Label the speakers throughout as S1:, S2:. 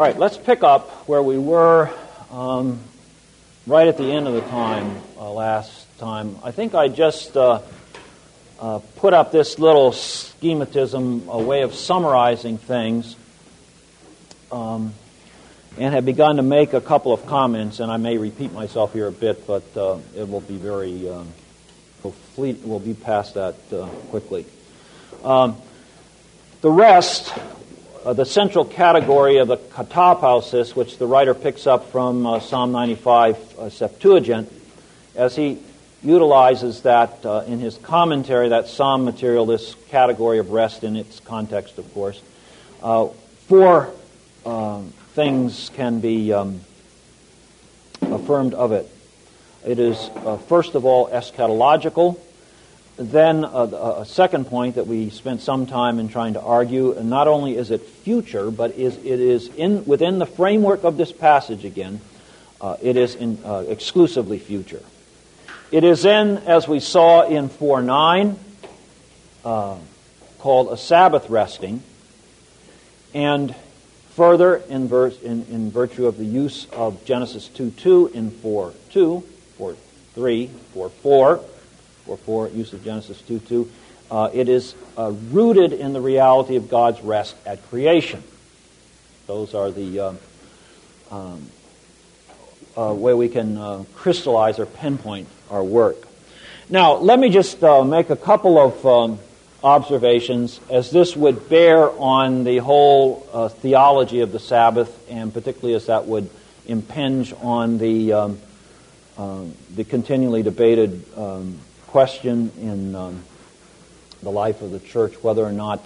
S1: All right, let's pick up where we were um, right at the end of the time uh, last time. I think I just uh, uh, put up this little schematism, a way of summarizing things, um, and have begun to make a couple of comments. And I may repeat myself here a bit, but uh, it will be very um, fleet. We'll be past that uh, quickly. Um, the rest uh, the central category of the katapausis, which the writer picks up from uh, Psalm 95 uh, Septuagint, as he utilizes that uh, in his commentary, that psalm material, this category of rest in its context, of course. Uh, four um, things can be um, affirmed of it. It is, uh, first of all, eschatological then a, a, second point that we spent some time in trying to argue, and not only is it future, but is, it is in, within the framework of this passage again, uh, it is in, uh, exclusively future. It is in, as we saw in 4 9, uh, called a Sabbath resting, and further, in, verse, in, in virtue of the use of Genesis 2 2 in 4 2, 4 3, 4 4, or 4, use of Genesis 2 2. Uh, it is uh, rooted in the reality of God's rest at creation. Those are the um, um, uh, where we can uh, crystallize or pinpoint our work. Now, let me just uh, make a couple of um, observations as this would bear on the whole uh, theology of the Sabbath, and particularly as that would impinge on the um, um, the continually debated question in um, the life of the church whether or not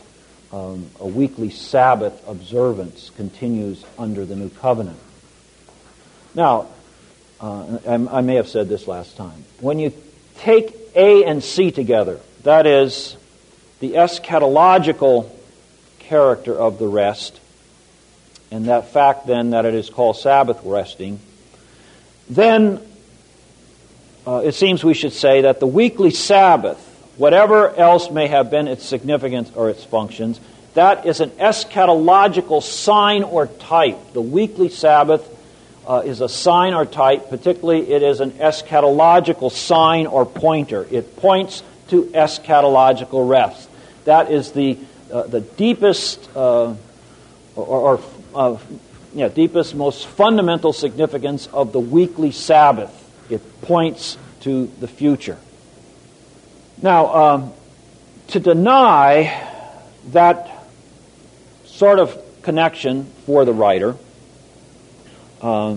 S1: um, a weekly Sabbath observance continues under the new covenant. Now, uh, I, I may have said this last time. When you take A and C together, that is, the eschatological character of the rest, and that fact then that it is called Sabbath resting, then uh, it seems we should say that the weekly Sabbath, whatever else may have been its significance or its functions, that is an eschatological sign or type. The weekly Sabbath uh, is a sign or type, particularly, it is an eschatological sign or pointer. It points to eschatological rest. That is the, uh, the deepest uh, or, or uh, yeah, deepest, most fundamental significance of the weekly Sabbath. It points to the future. Now, um, to deny that sort of connection for the writer uh,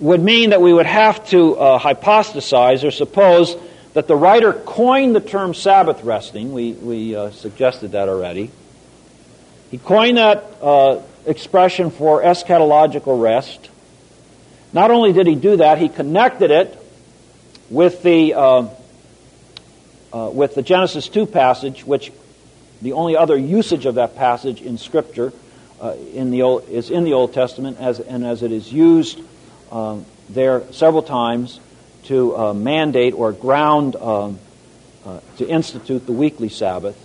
S1: would mean that we would have to uh, hypothesize or suppose that the writer coined the term Sabbath resting. We, we uh, suggested that already. He coined that uh, expression for eschatological rest not only did he do that, he connected it with the, uh, uh, with the Genesis 2 passage, which the only other usage of that passage in Scripture uh, in the Old, is in the Old Testament, as, and as it is used um, there several times to uh, mandate or ground um, uh, to institute the weekly Sabbath.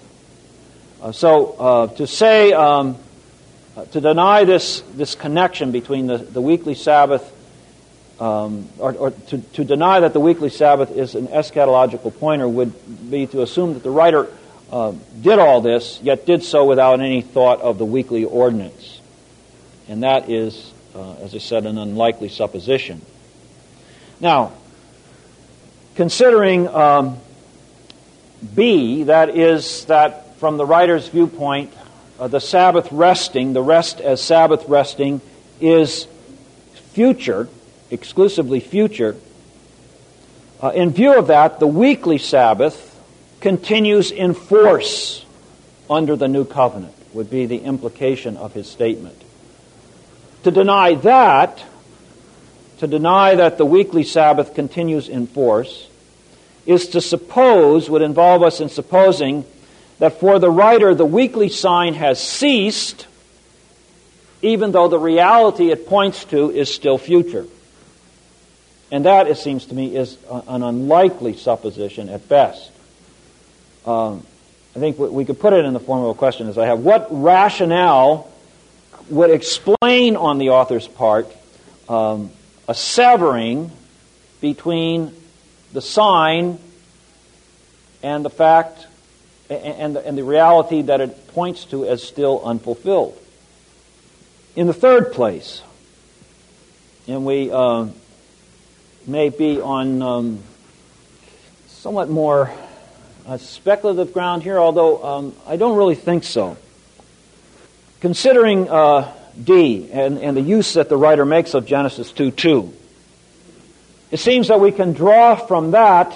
S1: Uh, so to say, um, to deny this, this connection between the, the weekly Sabbath um, or, or to, to, deny that the weekly Sabbath is an eschatological pointer would be to assume that the writer uh, did all this, yet did so without any thought of the weekly ordinance. And that is, uh, as I said, an unlikely supposition. Now, considering um, B, that is, that from the writer's viewpoint, uh, the Sabbath resting, the rest as Sabbath resting, is future exclusively future. Uh, in view of that, the weekly Sabbath continues in force under the new covenant, would be the implication of his statement. To deny that, to deny that the weekly Sabbath continues in force, is to suppose, would involve us in supposing that for the writer the weekly sign has ceased, even though the reality it points to is still future. And that, it seems to me, is an unlikely supposition at best. Um, I think we could put it in the form of a question as I have. What rationale would explain on the author's part um, a severing between the sign and the fact and the, and the reality that it points to as still unfulfilled. In the third place, and we uh, may be on um, somewhat more uh, speculative ground here, although um, I don't really think so. Considering uh, D and, and the use that the writer makes of Genesis 2 2, it seems that we can draw from that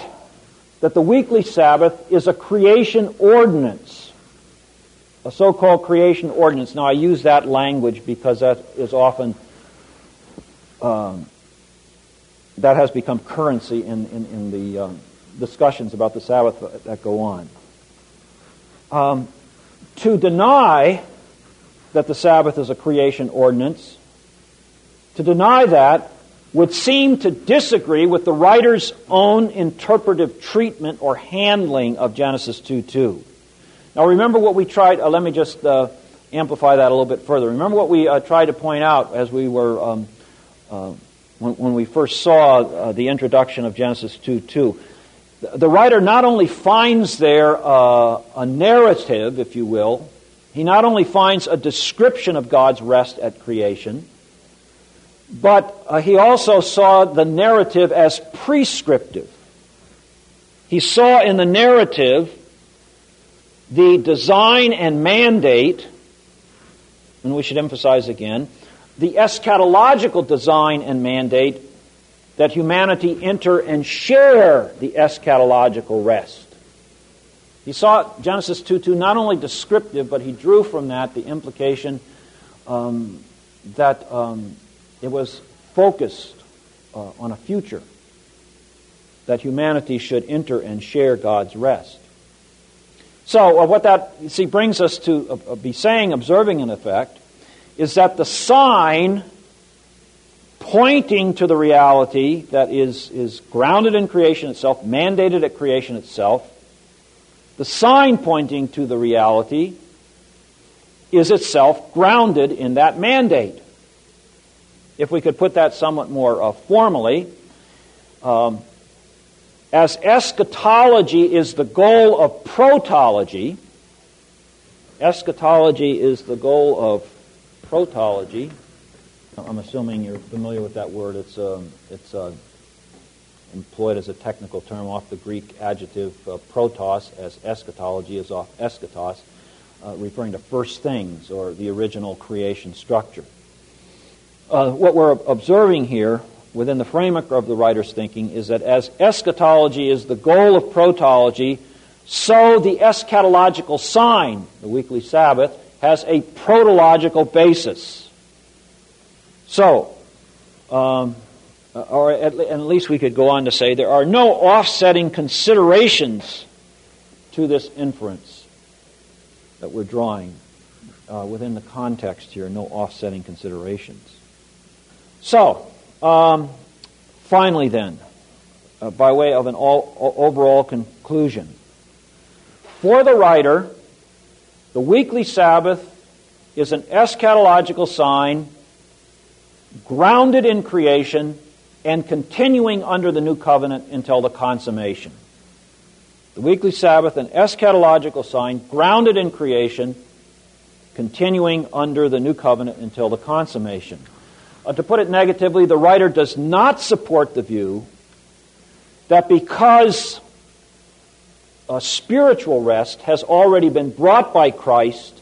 S1: that the weekly Sabbath is a creation ordinance, a so called creation ordinance. Now, I use that language because that is often. Um, that has become currency in, in, in the um, discussions about the Sabbath that go on. Um, to deny that the Sabbath is a creation ordinance, to deny that would seem to disagree with the writer's own interpretive treatment or handling of Genesis 2 2. Now, remember what we tried, uh, let me just uh, amplify that a little bit further. Remember what we uh, tried to point out as we were, um, uh, when, when, we first saw uh, the introduction of Genesis 2 2. The writer not only finds there uh, a narrative, if you will, he not only finds a description of God's rest at creation, but uh, he also saw the narrative as prescriptive. He saw in the narrative the design and mandate, and we should emphasize again, the eschatological design and mandate that humanity enter and share the eschatological rest. He saw Genesis 2 2 not only descriptive, but he drew from that the implication um, that um, it was focused uh, on a future that humanity should enter and share God's rest. So, uh, what that see brings us to uh, be saying, observing in effect, is that the sign pointing to the reality that is, is grounded in creation itself, mandated at creation itself, the sign pointing to the reality is itself grounded in that mandate. If we could put that somewhat more uh, formally, um, as eschatology is the goal of protology, eschatology is the goal of protology. I'm assuming you're familiar with that word. It's, um, it's uh, employed as a technical term off the Greek adjective uh, protos, as eschatology is off eschatos, uh, referring to first things or the original creation structure uh, what we're observing here within the framework of the writer's thinking is that as eschatology is the goal of protology, so the eschatological sign, the weekly Sabbath, has a protological basis. So, um, or at, at least we could go on to say there are no offsetting considerations to this inference that we're drawing uh, within the context here, no offsetting considerations. So, um, finally, then, uh, by way of an all, overall conclusion, for the writer, the weekly Sabbath is an eschatological sign grounded in creation and continuing under the new covenant until the consummation. The weekly Sabbath, an eschatological sign grounded in creation, continuing under the new covenant until the consummation. Uh, to put it negatively, the writer does not support the view that because a spiritual rest has already been brought by Christ,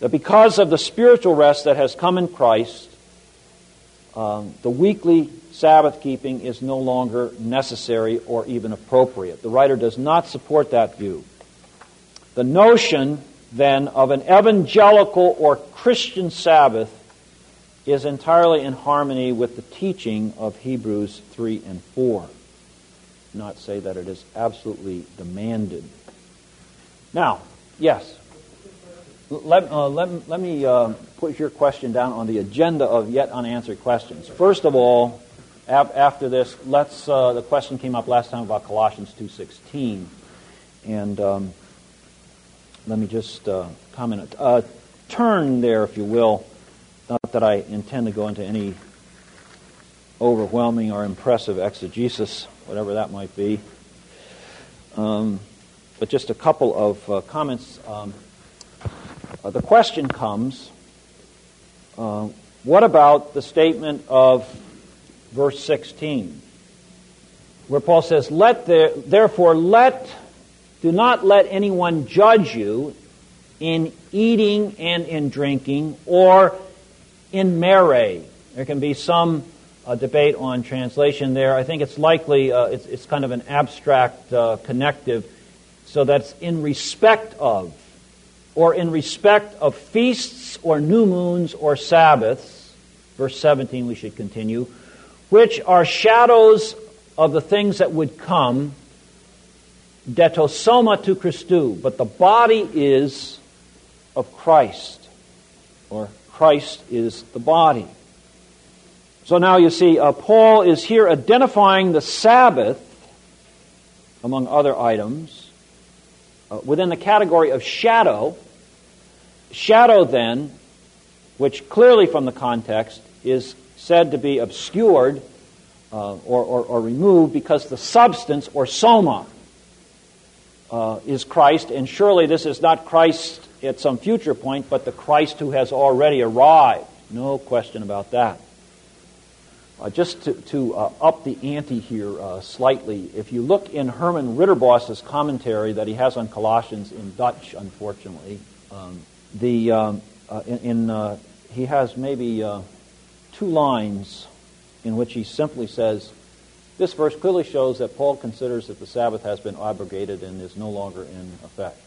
S1: that because of the spiritual rest that has come in Christ, um, the weekly Sabbath keeping is no longer necessary or even appropriate. The writer does not support that view. The notion, then, of an evangelical or Christian Sabbath is entirely in harmony with the teaching of Hebrews 3 and 4. Not say that it is absolutely demanded. Now, yes. Let, uh, let, let me uh, put your question down on the agenda of yet unanswered questions. First of all, after this, let's. Uh, the question came up last time about Colossians two sixteen, and um, let me just uh, comment. Uh, turn there, if you will. Not that I intend to go into any overwhelming or impressive exegesis, whatever that might be. Um, but just a couple of uh, comments. Um, uh, the question comes uh, what about the statement of verse 16, where Paul says, let there, Therefore, let, do not let anyone judge you in eating and in drinking or in mere. There can be some uh, debate on translation there. I think it's likely uh, it's, it's, kind of an abstract uh, connective so that's in respect of, or in respect of feasts or new moons or Sabbaths, verse 17 we should continue, which are shadows of the things that would come, detosoma to Christu, but the body is of Christ, or Christ is the body. So now you see, uh, Paul is here identifying the Sabbath, among other items, uh, within the category of shadow. Shadow, then, which clearly from the context is said to be obscured uh, or, or, or, removed because the substance or soma uh, is Christ, and surely this is not Christ at some future point, but the Christ who has already arrived. No question about that. Uh, just to, to uh, up the ante here uh, slightly, if you look in Herman Ridderbos's commentary that he has on Colossians in Dutch, unfortunately, um, the um, in, in he has maybe two lines in which he simply says, "This verse clearly shows that Paul considers that the Sabbath has been abrogated and is no longer in effect."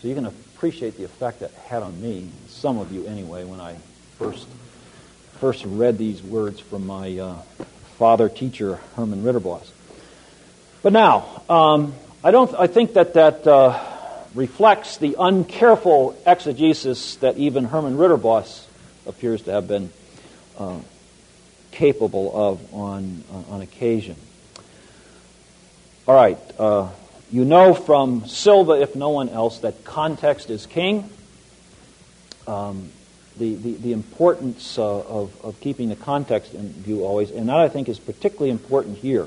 S1: So you can appreciate the effect that had on me, some of you anyway, when I first first read these words from my uh, father teacher, Herman Ridderbos. But now, um, I, don't, I think that that uh, reflects the uncareful exegesis that even Herman Ridderbos appears to have been uh, capable of on, on occasion. All right. Uh, you know from Silva, if no one else, that context is king. Um, the, the, the importance uh, of, of keeping the context in view always, and that I think is particularly important here.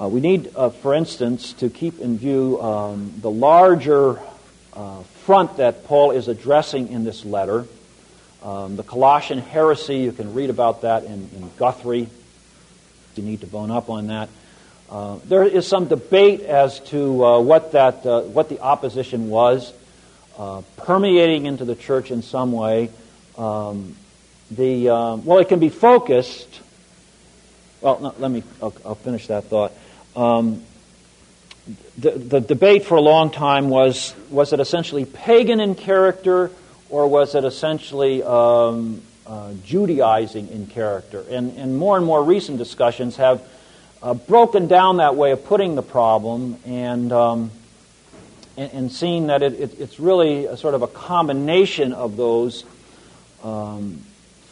S1: Uh, we need, uh, for instance, to keep in view um, the larger uh, front that Paul is addressing in this letter. Um, the Colossian heresy, you can read about that in, in Guthrie. You need to bone up on that. Uh, there is some debate as to uh, what that what the opposition was uh, permeating into the church in some way. Um, the um, well, it can be focused. Well, no, let me. I'll, I'll, finish that thought. Um, the, the debate for a long time was: was it essentially pagan in character, or was it essentially um, uh, Judaizing in character? And, and more and more recent discussions have uh, broken down that way of putting the problem and um, and, and seeing that it, it, it's really a sort of a combination of those um,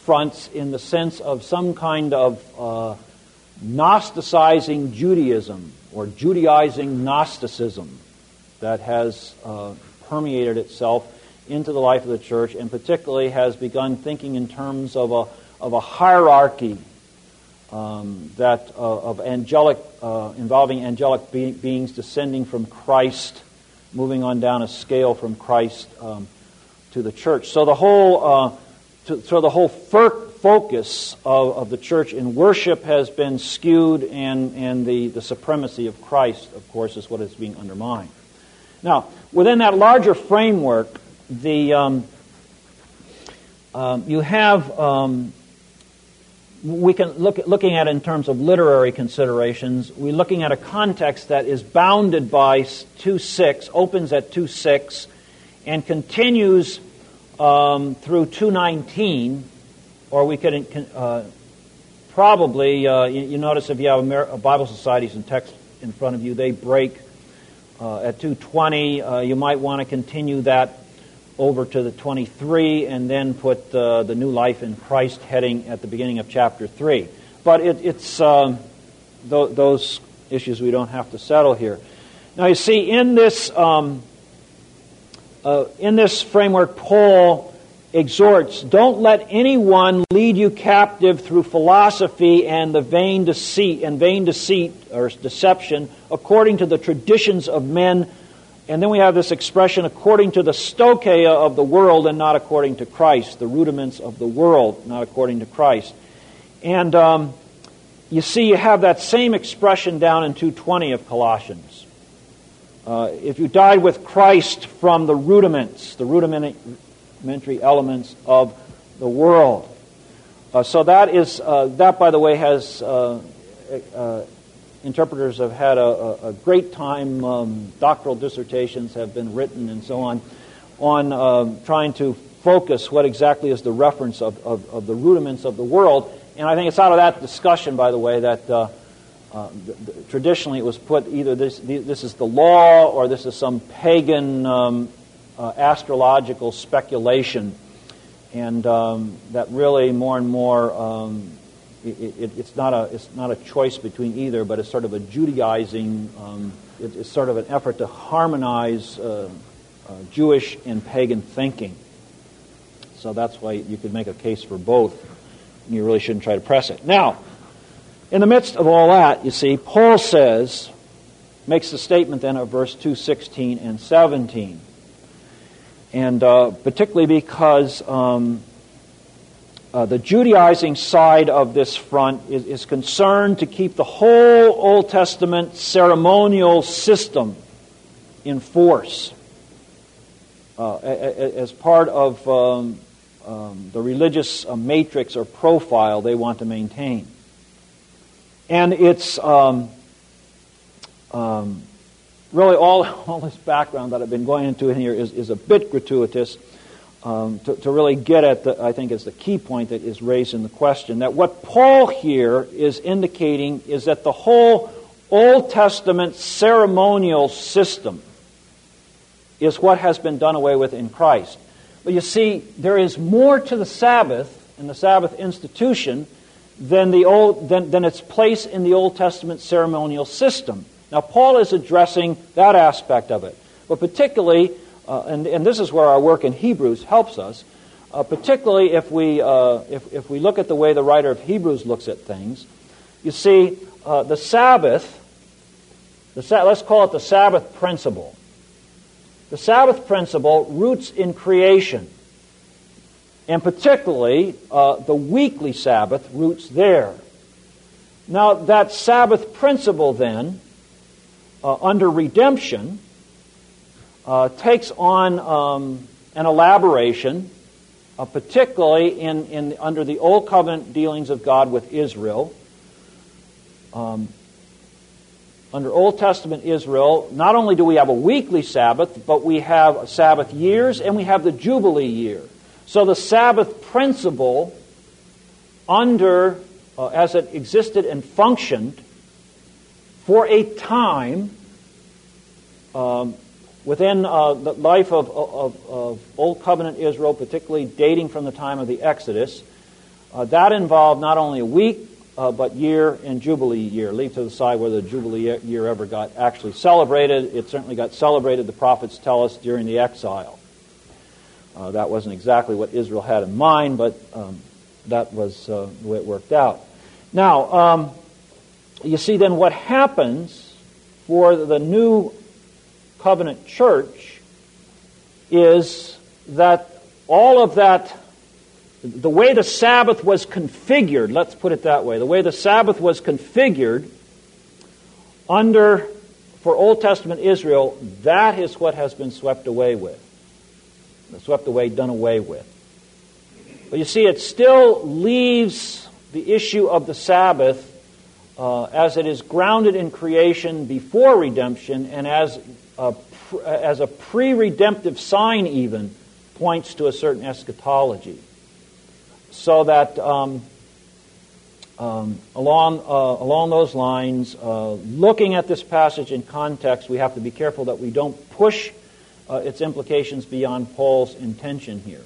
S1: fronts in the sense of some kind of uh, Gnosticizing Judaism or Judaizing Gnosticism that has uh, permeated itself into the life of the church and particularly has begun thinking in terms of a, of a hierarchy um, that uh, of angelic uh, involving angelic be- beings descending from Christ moving on down a scale from Christ um, to the church. So the whole, uh, to, so the whole focus of, of the church in worship has been skewed, and, and the, the supremacy of Christ, of course, is what is being undermined. Now, within that larger framework, the um, um, you have um, we can look at, looking at in terms of literary considerations. We're looking at a context that is bounded by 2.6, opens at 2.6, and continues um, through 2.19, or we could uh, probably, uh, you, you, notice if you have Amer- uh, Bible societies and text in front of you, they break uh, at 2.20. Uh, you might want to continue that over to the 23 and then put uh, the new life in Christ heading at the beginning of chapter 3. But it, it's um, th- those issues we don't have to settle here. Now, you see, in this, um, uh, in this framework, Paul exhorts don't let anyone lead you captive through philosophy and the vain deceit and vain deceit or deception according to the traditions of men and then we have this expression, according to the stoicheia of the world and not according to Christ, the rudiments of the world, not according to Christ. And um, you see, you have that same expression down in 220 of Colossians. Uh, if you died with Christ from the rudiments, the rudimentary elements of the world. Uh, so that is, uh, that by the way, has uh, uh, interpreters have had a, a great time. Um, doctoral dissertations have been written and so on on uh, trying to focus what exactly is the reference of, of, of, the rudiments of the world. And I think it's out of that discussion, by the way, that uh, uh, the, the, traditionally it was put either this, this is the law or this is some pagan um, uh, astrological speculation. And um, that really more and more um, it, it, it's, not a, it's not a choice between either, but it's sort of a Judaizing, um, it, it's sort of an effort to harmonize uh, uh, Jewish and pagan thinking. So that's why you could make a case for both. And you really shouldn't try to press it. Now, in the midst of all that, you see, Paul says, makes the statement then of verse 2, 16 and 17. And uh, particularly because um, uh, the Judaizing side of this front is, is, concerned to keep the whole Old Testament ceremonial system in force uh, as part of um, um, the religious uh, matrix or profile they want to maintain. And it's um, um really all, all this background that I've been going into in here is, is a bit gratuitous um, to, to, really get at, the, I think, is the key point that is raised in the question. That what Paul here is indicating is that the whole Old Testament ceremonial system is what has been done away with in Christ. But you see, there is more to the Sabbath and the Sabbath institution than, the old, than, than its place in the Old Testament ceremonial system. Now, Paul is addressing that aspect of it, but particularly uh, and, and this is where our work in Hebrews helps us, uh, particularly if we, uh, if, if we look at the way the writer of Hebrews looks at things. You see, uh, the Sabbath, the, let's call it the Sabbath principle. The Sabbath principle roots in creation. And particularly, uh, the weekly Sabbath roots there. Now, that Sabbath principle, then, uh, under redemption, uh, takes on um, an elaboration, uh, particularly in, in, under the Old Covenant dealings of God with Israel. Um, under Old Testament Israel, not only do we have a weekly Sabbath, but we have Sabbath years and we have the Jubilee year. So the Sabbath principle, under uh, as it existed and functioned for a time, um, within uh, the life of, of, of, Old Covenant Israel, particularly dating from the time of the Exodus, uh, that involved not only a week, uh, but year and Jubilee year. Leave to the side whether the Jubilee year ever got actually celebrated. It certainly got celebrated, the prophets tell us, during the exile. Uh, that wasn't exactly what Israel had in mind, but um, that was uh, the way it worked out. Now, um, you see then what happens for the new covenant church is that all of that, the way the Sabbath was configured, let's put it that way, the way the Sabbath was configured under, for Old Testament Israel, that is what has been swept away with. Swept away, done away with. But you see, it still leaves the issue of the Sabbath uh, as it is grounded in creation before redemption and as as a pre redemptive sign, even, points to a certain eschatology. So that um, um, along, uh, along those lines, uh, looking at this passage in context, we have to be careful that we don't push uh, its implications beyond Paul's intention here.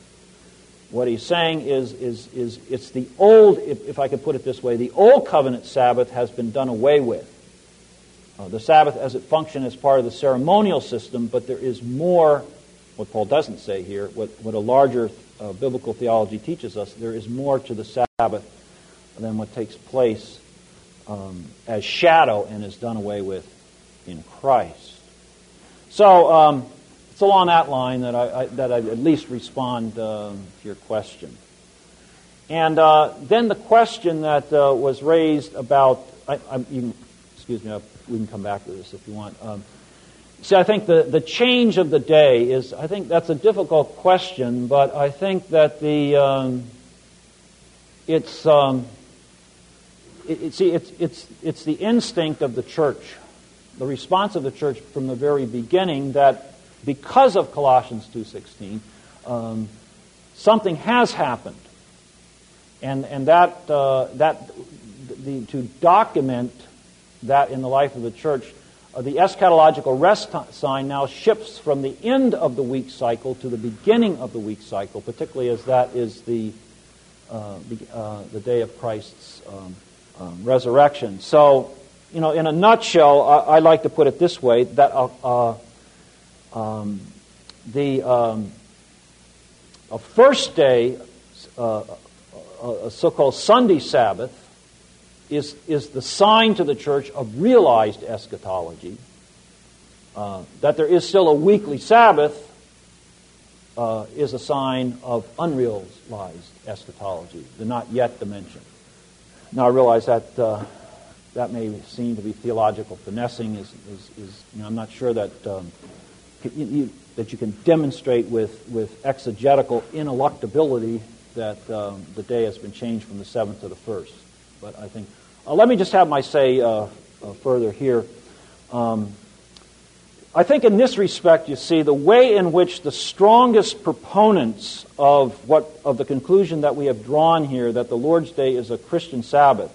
S1: What he's saying is, is, is it's the old, if, if I could put it this way, the old covenant Sabbath has been done away with. Uh, the Sabbath as it functioned as part of the ceremonial system, but there is more, what Paul doesn't say here, what, what a larger uh, biblical theology teaches us, there is more to the Sabbath than what takes place um, as shadow and is done away with in Christ. So, um, it's along that line that I, I that I at least respond uh, to your question. And uh, then the question that uh, was raised about, I, I, can, excuse me, we can come back to this if you want. Um, see, I think the, the change of the day is, I think that's a difficult question, but I think that the, um, it's, um, it, it, see, it's, it's, it's the instinct of the church, the response of the church from the very beginning that because of Colossians 2.16, um, something has happened. And, and that, uh, that the, to document that in the life of the church, uh, the eschatological rest sign now shifts from the end of the week cycle to the beginning of the week cycle, particularly as that is the, uh, the, uh, the, day of Christ's um, um, resurrection. So, you know, in a nutshell, I, I, like to put it this way that uh, um, the um, a first day, uh, a so-called Sunday Sabbath, is, is the sign to the church of realized eschatology. Uh, that there is still a weekly Sabbath uh, is a sign of unrealized eschatology, the not yet dimension. Now I realize that uh, that may seem to be theological finessing. Is, is, is you know, I'm not sure that um, you, that you can demonstrate with, with exegetical ineluctability that um, the day has been changed from the seventh to the first. But I think, uh, let me just have my say uh, uh, further here. Um, I think in this respect, you see, the way in which the strongest proponents of what of the conclusion that we have drawn here that the Lord's Day is a Christian Sabbath,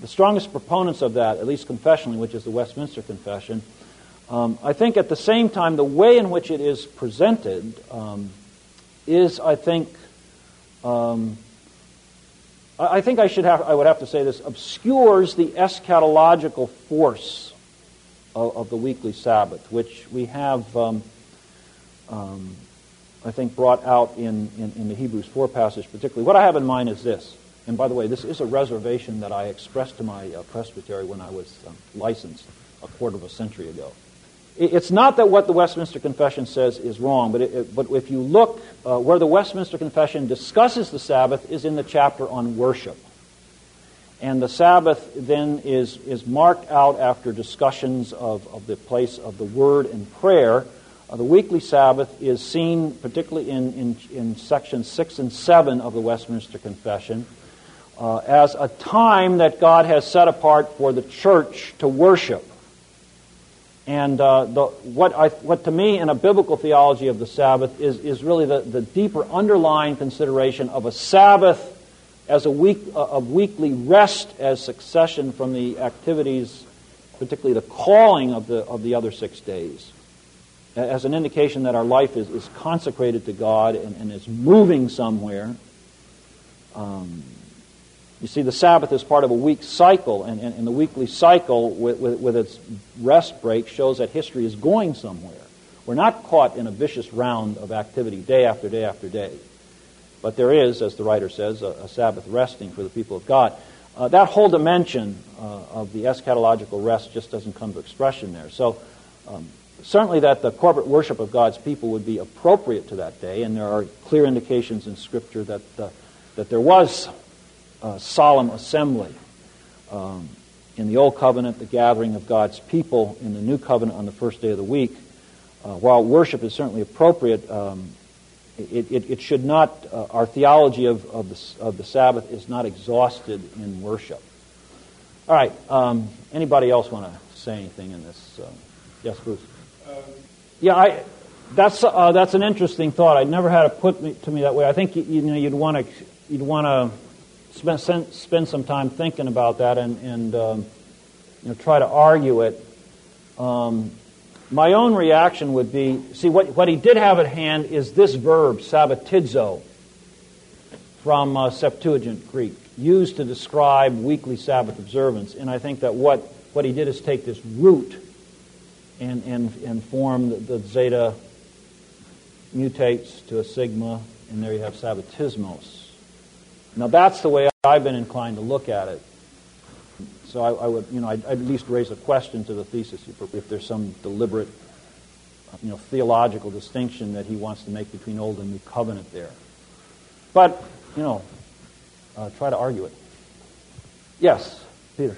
S1: the strongest proponents of that, at least confessionally, which is the Westminster Confession, um, I think at the same time, the way in which it is presented um, is, I think, um, I think I should have, I would have to say this, obscures the eschatological force of, of the weekly Sabbath, which we have, um, um, I think, brought out in, in, in, the Hebrews 4 passage particularly. What I have in mind is this, and by the way, this is a reservation that I expressed to my uh, presbytery when I was um, licensed a quarter of a century ago. It's not that what the Westminster Confession says is wrong, but, it, but if you look uh, where the Westminster Confession discusses the Sabbath is in the chapter on worship. And the Sabbath then is, is marked out after discussions of, of the place of the word and prayer. Uh, the weekly Sabbath is seen, particularly in, in, in sections 6 and 7 of the Westminster Confession, uh, as a time that God has set apart for the church to worship. And uh, the, what, I, what to me in a biblical theology of the Sabbath is, is really the, the deeper underlying consideration of a Sabbath as a week uh, of weekly rest as succession from the activities, particularly the calling of the, of the other six days, as an indication that our life is, is consecrated to God and, and is moving somewhere. Um, you see, the Sabbath is part of a week cycle, and, and, and the weekly cycle, with, with, with, its rest break, shows that history is going somewhere. We're not caught in a vicious round of activity day after day after day. But there is, as the writer says, a, a Sabbath resting for the people of God. Uh, that whole dimension uh, of the eschatological rest just doesn't come to expression there. So, um, certainly, that the corporate worship of God's people would be appropriate to that day, and there are clear indications in Scripture that, uh, that there was uh, solemn assembly. Um, in the Old Covenant, the gathering of God's people. In the New Covenant, on the first day of the week. Uh, while worship is certainly appropriate, um, it, it, it should not, uh, our theology of, of, the, of the Sabbath is not exhausted in worship. All right, um, anybody else want to say anything in this? Uh, yes, Bruce. Um, yeah, I, that's, uh, that's an interesting thought. I'd never had it put me, to me that way. I think you, you know, you'd want to you'd want to spend, spend some time thinking about that and, and um, you know, try to argue it. Um, my own reaction would be see, what, what he did have at hand is this verb, sabbatizo, from uh, Septuagint Greek, used to describe weekly Sabbath observance. And I think that what, what he did is take this root and, and, and form the, the zeta mutates to a sigma, and there you have sabbatismos. Now that's the way I've been inclined to look at it. So I, I would, you know, I'd, I'd, at least raise a question to the thesis if, there's some deliberate, you know, theological distinction that he wants to make between Old and New Covenant there. But, you know, uh, try to argue it. Yes, Peter.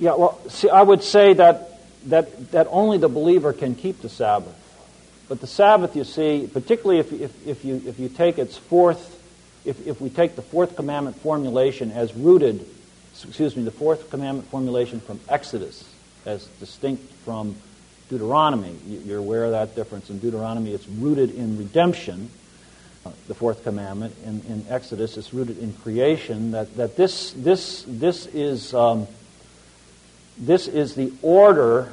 S1: Yeah, well, see, I would say that, that, that only the believer can keep the Sabbath. But the Sabbath, you see, particularly if, if, if, you, if you take its fourth if, if we take the fourth commandment formulation as rooted, excuse me, the fourth commandment formulation from Exodus as distinct from Deuteronomy, you're aware of that difference. In Deuteronomy, it's rooted in redemption, uh, the fourth commandment. In, in Exodus, it's rooted in creation. That, that this, this, this, is, um, this is the order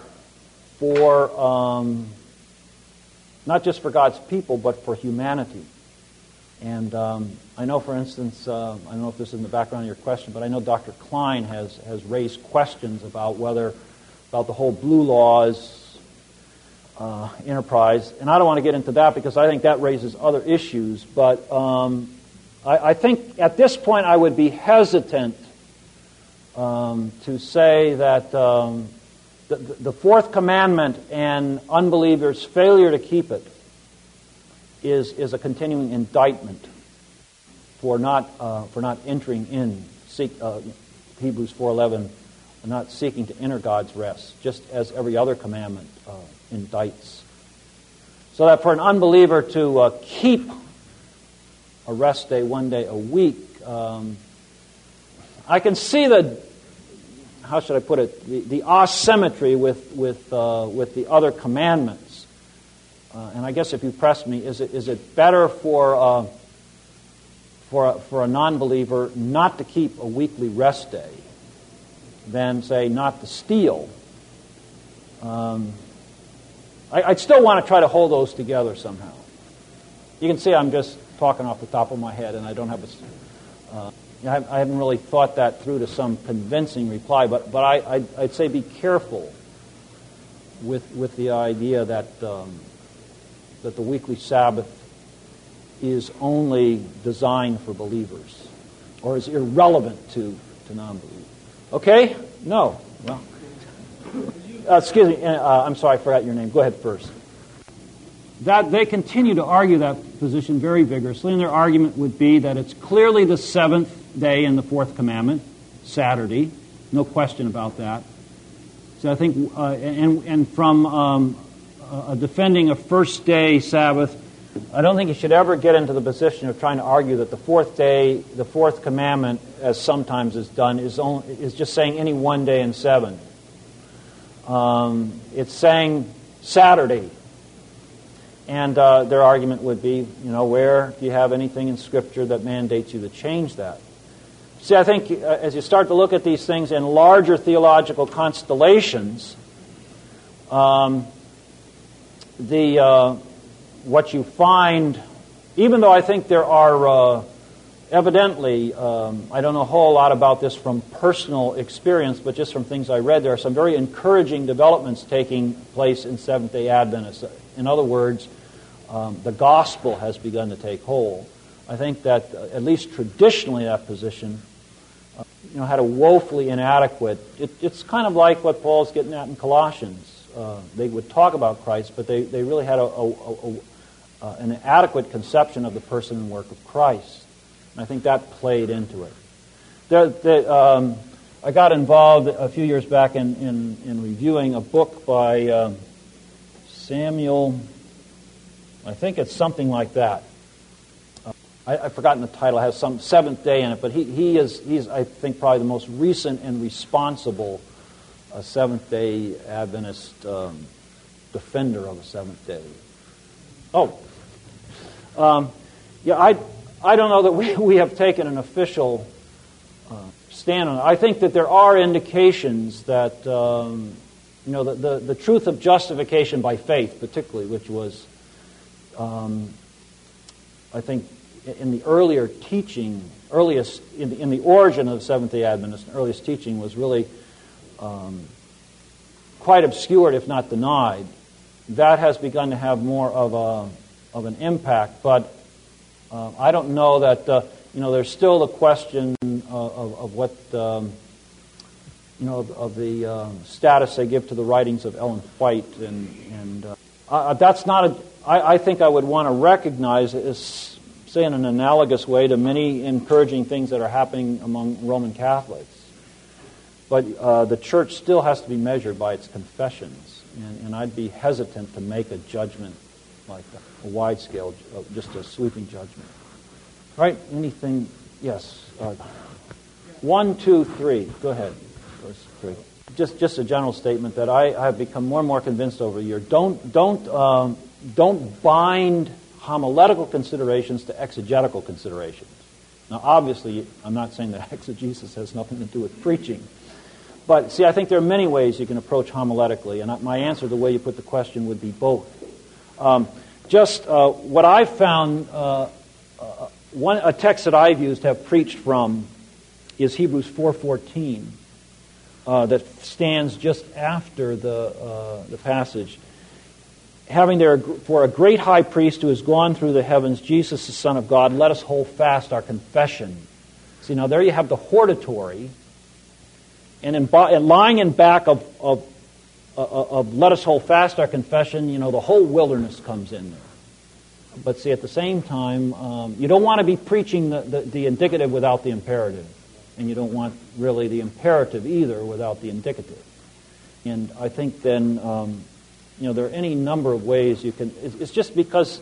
S1: for um, not just for God's people, but for humanity. And um, I know, for instance, uh, I don't know if this is in the background of your question, but I know Dr. Kline has, has raised questions about whether, about the whole blue laws uh, enterprise. And I don't want to get into that because I think that raises other issues. But um, I, I, think at this point I would be hesitant um, to say that um, the, the fourth commandment and unbelievers' failure to keep it is, is a continuing indictment for not, uh, for not entering in, seek, uh, Hebrews 4.11, not seeking to enter God's rest, just as every other commandment uh, indicts. So that for an unbeliever to uh, keep a rest day one day a week, um, I can see the, how should I put it, the, the asymmetry with, with, uh, with the other commandments. Uh, and I guess if you press me, is it, is it better for, uh, for, a, for a non believer not to keep a weekly rest day than, say, not to steal? Um, I, would still want to try to hold those together somehow. You can see I'm just talking off the top of my head, and I don't have a. Uh, I haven't really thought that through to some convincing reply, but, but I, I'd, I'd say be careful with, with the idea that um, that the weekly Sabbath is only designed for believers or is irrelevant to, to non believers. Okay? No. Well, uh, excuse me. Uh, I'm sorry, I forgot your name. Go ahead first. That they continue to argue that position very vigorously, and their argument would be that it's clearly the seventh day in the fourth commandment, Saturday, no question about that. So I think, uh, and, and from um, uh, defending a first day Sabbath, I don't think you should ever get into the position of trying to argue that the fourth day, the fourth commandment, as sometimes is done, is, only, is just saying any one day in seven. Um, it's saying Saturday. And uh, their argument would be, you know, where do you have anything in Scripture that mandates you to change that? See, I think uh, as you start to look at these things in larger theological constellations, um, the uh, what you find, even though I think there are uh, evidently, um, I don't know a whole lot about this from personal experience, but just from things I read, there are some very encouraging developments taking place in Seventh day Adventists. In other words, um, the gospel has begun to take hold. I think that, uh, at least traditionally, that position uh, you know, had a woefully inadequate. It, it's kind of like what Paul's getting at in Colossians uh, they would talk about Christ, but they, they really had a, a, a, uh, an adequate conception of the person and work of Christ. And I think that played into it. The, the, um, I got involved a few years back in, in, in reviewing a book by uh, Samuel, I think it's something like that. Uh, I, have forgotten the title. It has some seventh day in it, but he, he is he's I think probably the most recent and responsible uh, Seventh Day Adventist um, defender of the Seventh Day. Oh, um, yeah, I I don't know that we we have taken an official uh, stand on it. I think that there are indications that. Um, you know, the, the, the, truth of justification by faith, particularly, which was, um, I think, in the earlier teaching, earliest, in the, in the origin of Seventh day Adventist, earliest teaching was really um, quite obscured, if not denied. That has begun to have more of, a, of an impact, but uh, I don't know that, uh, you know, there's still the question of, of, of what. Um, you know, of, of the uh, status they give to the writings of Ellen White, and, and uh, that's not a. I, I think I would want to recognize as, say, in an analogous way to many encouraging things that are happening among Roman Catholics. But uh, the church still has to be measured by its confessions, and, and I'd be hesitant to make a judgment like a wide scale, uh, just a sweeping judgment. Right? Anything? Yes. Uh, one, two, three. Go ahead three. Just, just a general statement that I, I have become more and more convinced over the year. Don't, don't, um, don't bind homiletical considerations to exegetical considerations. Now, obviously, I'm not saying that exegesis has nothing to do with preaching. But see, I think there are many ways you can approach homiletically, and my answer, the way you put the question, would be both. Um, just uh, what I've found, uh, uh, one, a text that I've used, to have preached from, is Hebrews 4.14 uh, that stands just after the, uh, the passage. Having there for a great high priest who has gone through the heavens, Jesus, the Son of God, let us hold fast our confession. See, now there you have the hortatory, and, in, and lying in back of, of, uh, of let us hold fast our confession, you know, the whole wilderness comes in there. But see, at the same time, um, you don't want to be preaching the, the, the indicative without the imperative and you don't want really the imperative either without the indicative. And I think then, um, you know, there are any number of ways you can. It's, just because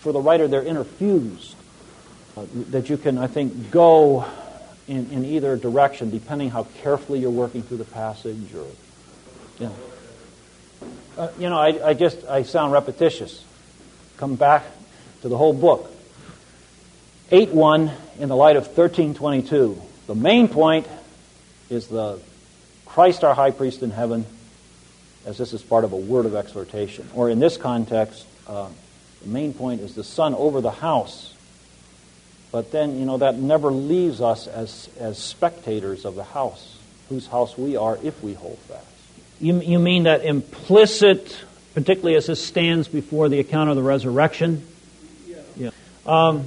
S1: for the writer they're interfused uh, that you can, I think, go in, in either direction depending how carefully you're working through the passage or, you know. Uh, you know, I, I just, I sound repetitious. Come back to the whole book. 8 1 in the light of 1322. The main point is the Christ our high priest in heaven, as this is part of a word of exhortation. Or in this context, uh, the main point is the son over the house. But then, you know, that never leaves us as, as spectators of the house, whose house we are if we hold fast. You, you mean that implicit, particularly as this stands before the account of the resurrection? Yeah. yeah. Um,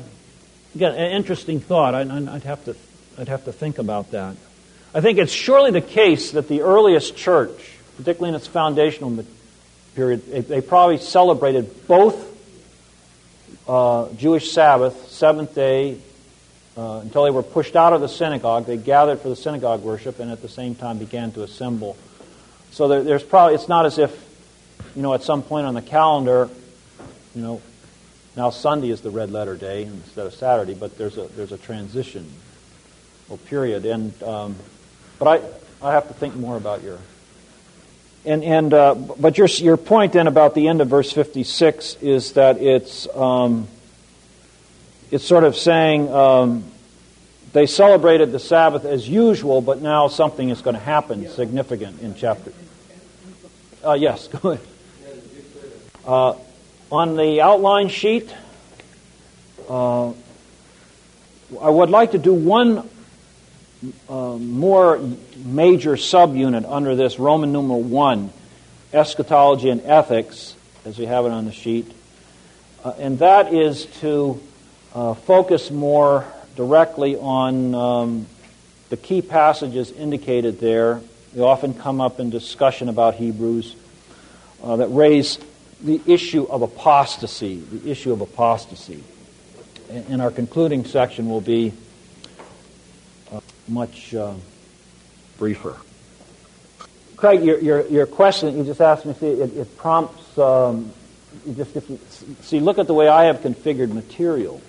S1: again, an interesting thought. I, I'd have to I'd have to think about that. I think it's surely the case that the earliest church, particularly in its foundational period, they probably celebrated both uh, Jewish Sabbath, seventh day, uh, until they were pushed out of the synagogue. They gathered for the synagogue worship and at the same time began to assemble. So there, there's probably, it's not as if, you know, at some point on the calendar, you know, now Sunday is the red letter day instead of Saturday, but there's a, there's a transition well, period. And um, but I I have to think more about your and and uh, but your your point then about the end of verse fifty six is that it's um, it's sort of saying um, they celebrated the Sabbath as usual, but now something is going to happen significant in chapter. Uh, yes, go ahead. Uh, on the outline sheet, uh, I would like to do one uh, more major subunit under this Roman numeral 1, eschatology and ethics, as we have it on the sheet. Uh, and that is to uh, focus more directly on um, the key passages indicated there. They often come up in discussion about Hebrews uh, that raise the issue of apostasy, the issue of apostasy. And our concluding section will be much uh, briefer. Craig, your, your, your question you just asked me, see, it, it prompts um, just, see, look at the way I have configured material.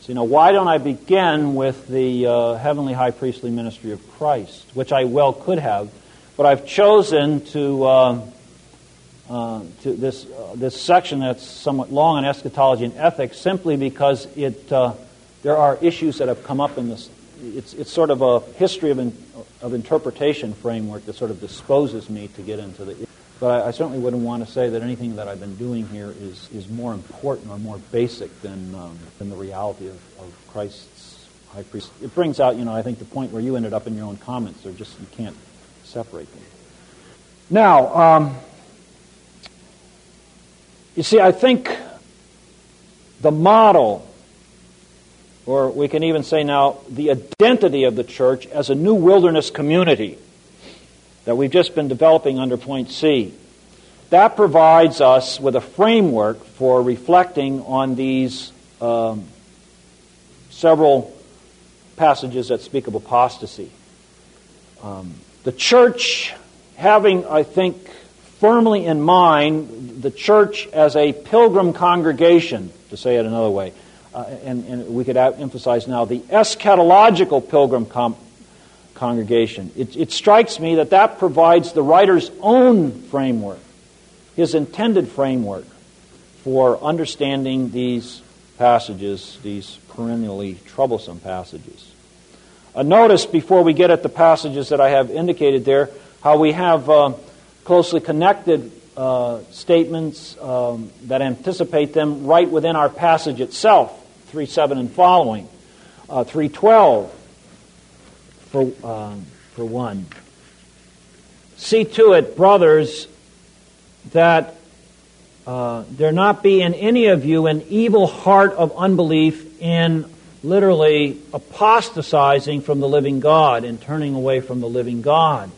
S1: So, you know, why don't I begin with the uh, heavenly high priestly ministry of Christ, which I well could have, but I've chosen to, uh, uh, to this, uh, this section that's somewhat long on eschatology and ethics simply because it, uh, there are issues that have come up in this. It's, it's sort of a history of, in, of interpretation framework that sort of disposes me to get into the but I, I, certainly wouldn't want to say that anything that I've been doing here is, is more important or more basic than, um, than the reality of, of Christ's high priest. It brings out, you know, I think the point where you ended up in your own comments. They're just, you can't separate them. Now, um, you see, I think the model, or we can even say now, the identity of the church as a new wilderness community that we've just been developing under point C. That provides us with a framework for reflecting on these um, several passages that speak of apostasy. Um, the church, having, I think, firmly in mind the church as a pilgrim congregation, to say it another way, and, and, we could emphasize now the eschatological pilgrim com- congregation. It, it strikes me that that provides the writer's own framework, his intended framework for understanding these passages, these perennially troublesome passages. Uh, notice before we get at the passages that I have indicated there, how we have uh, closely connected uh, statements um, that anticipate them right within our passage itself, 3 7 and following. Uh, 312 for, um, for one. See to it, brothers, that uh, there not be in any of you an evil heart of unbelief in literally apostatizing from the living God and turning away from the living God.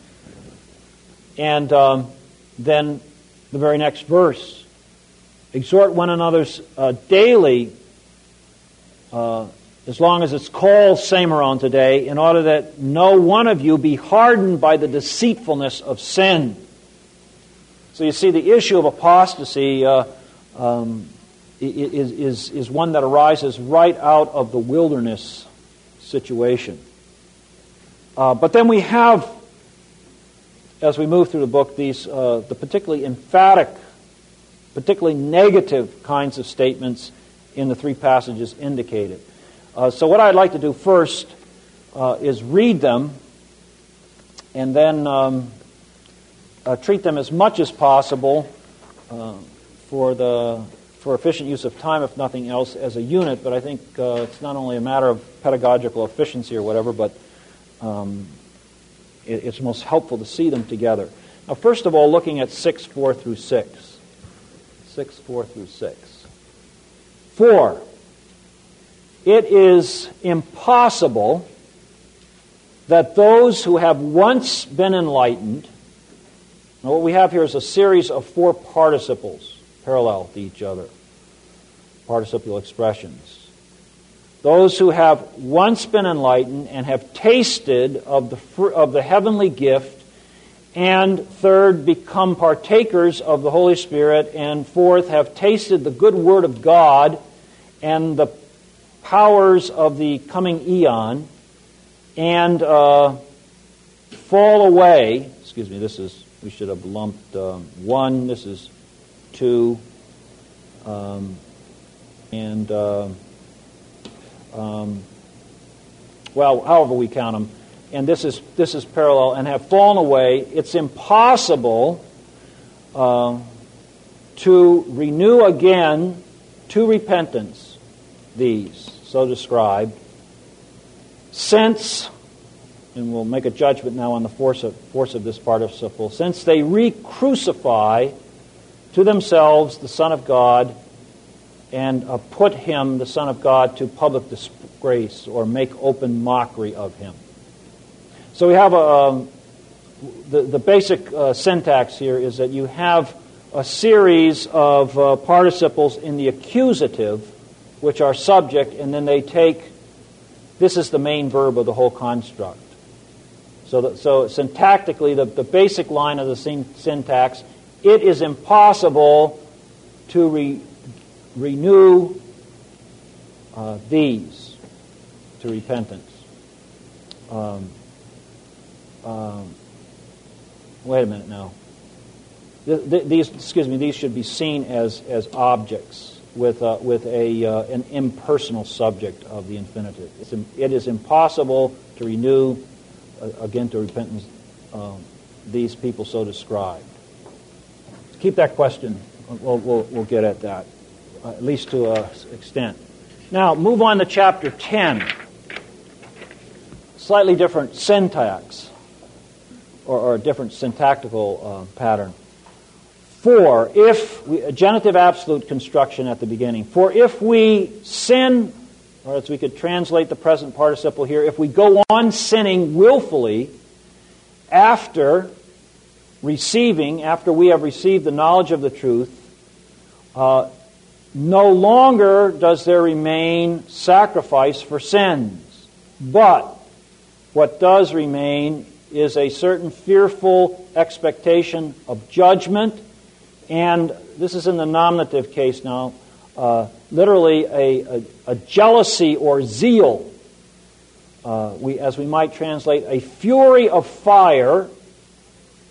S1: And um, then the very next verse exhort one another uh, daily uh, as long as it's called Semeron today, in order that no one of you be hardened by the deceitfulness of sin. So you see, the issue of apostasy uh, um, is, is, is one that arises right out of the wilderness situation. Uh, but then we have, as we move through the book, these uh, the particularly emphatic, particularly negative kinds of statements in the three passages indicated. Uh, so, what I'd like to do first uh, is read them and then um, uh, treat them as much as possible uh, for, the, for efficient use of time, if nothing else, as a unit. But I think uh, it's not only a matter of pedagogical efficiency or whatever, but um, it, it's most helpful to see them together. Now, first of all, looking at 6 4 through 6. 6 4 through 6. 4. It is impossible that those who have once been enlightened, now what we have here is a series of four participles parallel to each other, participial expressions. Those who have once been enlightened and have tasted of the, fr- of the heavenly gift, and third, become partakers of the Holy Spirit, and fourth, have tasted the good word of God and the powers of the coming eon and uh, fall away. Excuse me, this is, we should have lumped um, one, this is two, um, and, uh, um, well, however we count them. And this is, this is parallel, and have fallen away. It's impossible uh, to renew again to repentance these so described, since, and we'll make a judgment now on the force of, force of this participle, since they re crucify to themselves the Son of God and uh, put him, the Son of God, to public disgrace or make open mockery of him. So we have a, um, the, the basic uh, syntax here is that you have a series of uh, participles in the accusative which are subject, and then they take this is the main verb of the whole construct. So, so syntactically, the, the basic line of the syntax it is impossible to re- renew uh, these to repentance. Um, um, wait a minute now. these, excuse me, these should be seen as, as objects with, uh, with a, uh, an impersonal subject of the infinitive. It's, it is impossible to renew, uh, again, to repentance, um, these people so described. Keep that question. We'll, we'll, we'll get at that, uh, at least to an extent. Now, move on to chapter 10. Slightly different syntax, or, or a different syntactical uh, pattern. For if, we, a genitive absolute construction at the beginning, for if we sin, or as we could translate the present participle here, if we go on sinning willfully after receiving, after we have received the knowledge of the truth, uh, no longer does there remain sacrifice for sins. But what does remain is a certain fearful expectation of judgment, and this is in the nominative case now, uh, literally a, a, a, jealousy or zeal. Uh, we, as we might translate, a fury of fire,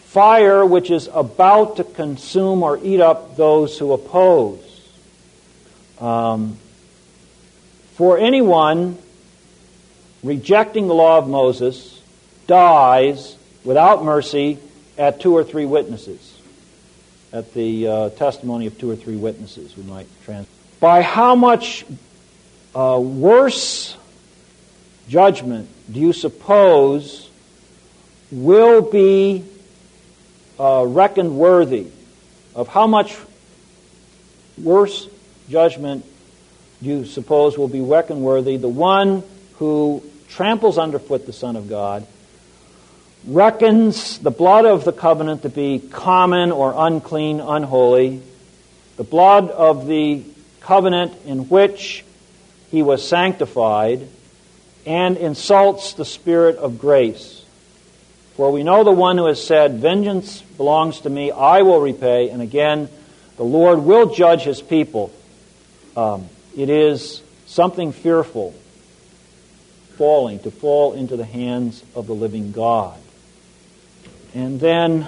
S1: fire which is about to consume or eat up those who oppose. Um, for anyone rejecting the law of Moses dies without mercy at two or three witnesses, at the uh, testimony of two or three witnesses, we might trans. By how much uh, worse judgment do you suppose will be uh, reckoned worthy? Of how much worse judgment do you suppose will be reckoned worthy? The one who tramples underfoot the Son of God, reckons the blood of the covenant to be common or unclean, unholy, the blood of the covenant in which he was sanctified, and insults the Spirit of grace. For we know the one who has said, Vengeance belongs to me, I will repay, and again, the Lord will judge his people. Um, it is something fearful falling, to fall into the hands of the living God. And then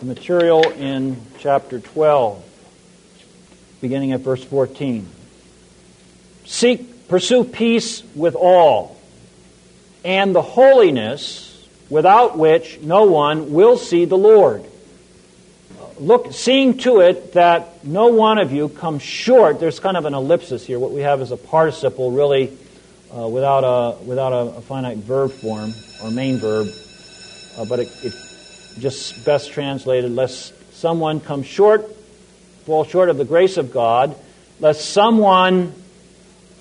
S1: the material in chapter 12, beginning at verse 14. Seek, pursue peace with all, and the holiness without which no one will see the Lord look, seeing to it that no one of you comes short. There's kind of an ellipsis here. What we have is a participle, really, uh, without a without a, a, finite verb form or main verb, uh, but it, it, just best translated, lest someone come short, fall short of the grace of God, lest someone,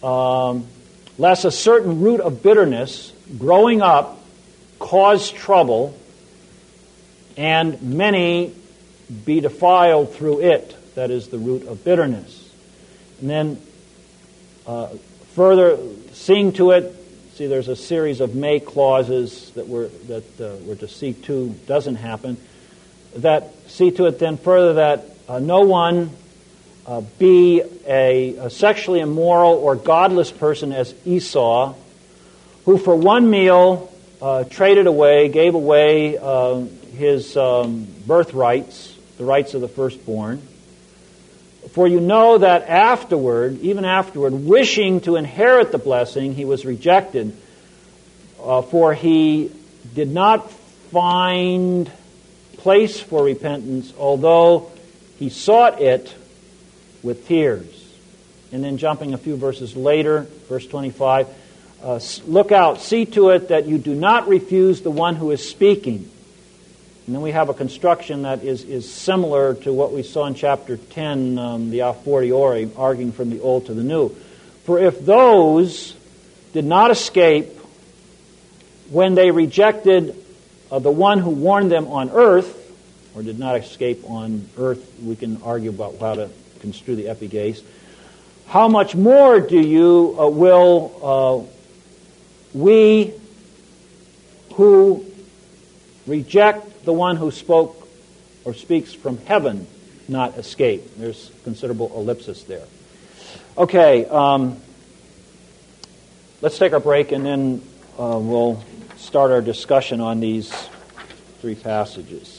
S1: um, lest a certain root of bitterness growing up cause trouble, and many be defiled through it. That is the root of bitterness. And then uh, further, seeing to it, see, there's a series of may clauses that we're, that uh, we're to see to doesn't happen. That see to it then further that uh, no one uh, be a, a, sexually immoral or godless person as Esau, who for one meal uh, traded away, gave away uh, his um, birthrights the rights of the firstborn. For you know that afterward, even afterward, wishing to inherit the blessing, he was rejected, uh, for he did not find place for repentance, although he sought it with tears. And then jumping a few verses later, verse 25, uh, look out, see to it that you do not refuse the one who is speaking. And then we have a construction that is, is similar to what we saw in chapter 10, um, the a fortiori, arguing from the old to the new. For if those did not escape when they rejected uh, the one who warned them on earth, or did not escape on earth, we can argue about how to construe the epi ges, how much more do you uh, will uh, we who reject the one who spoke or speaks from heaven not escape. There's considerable ellipsis there. Okay, um, let's take our break and then uh, we'll start our discussion on these three passages.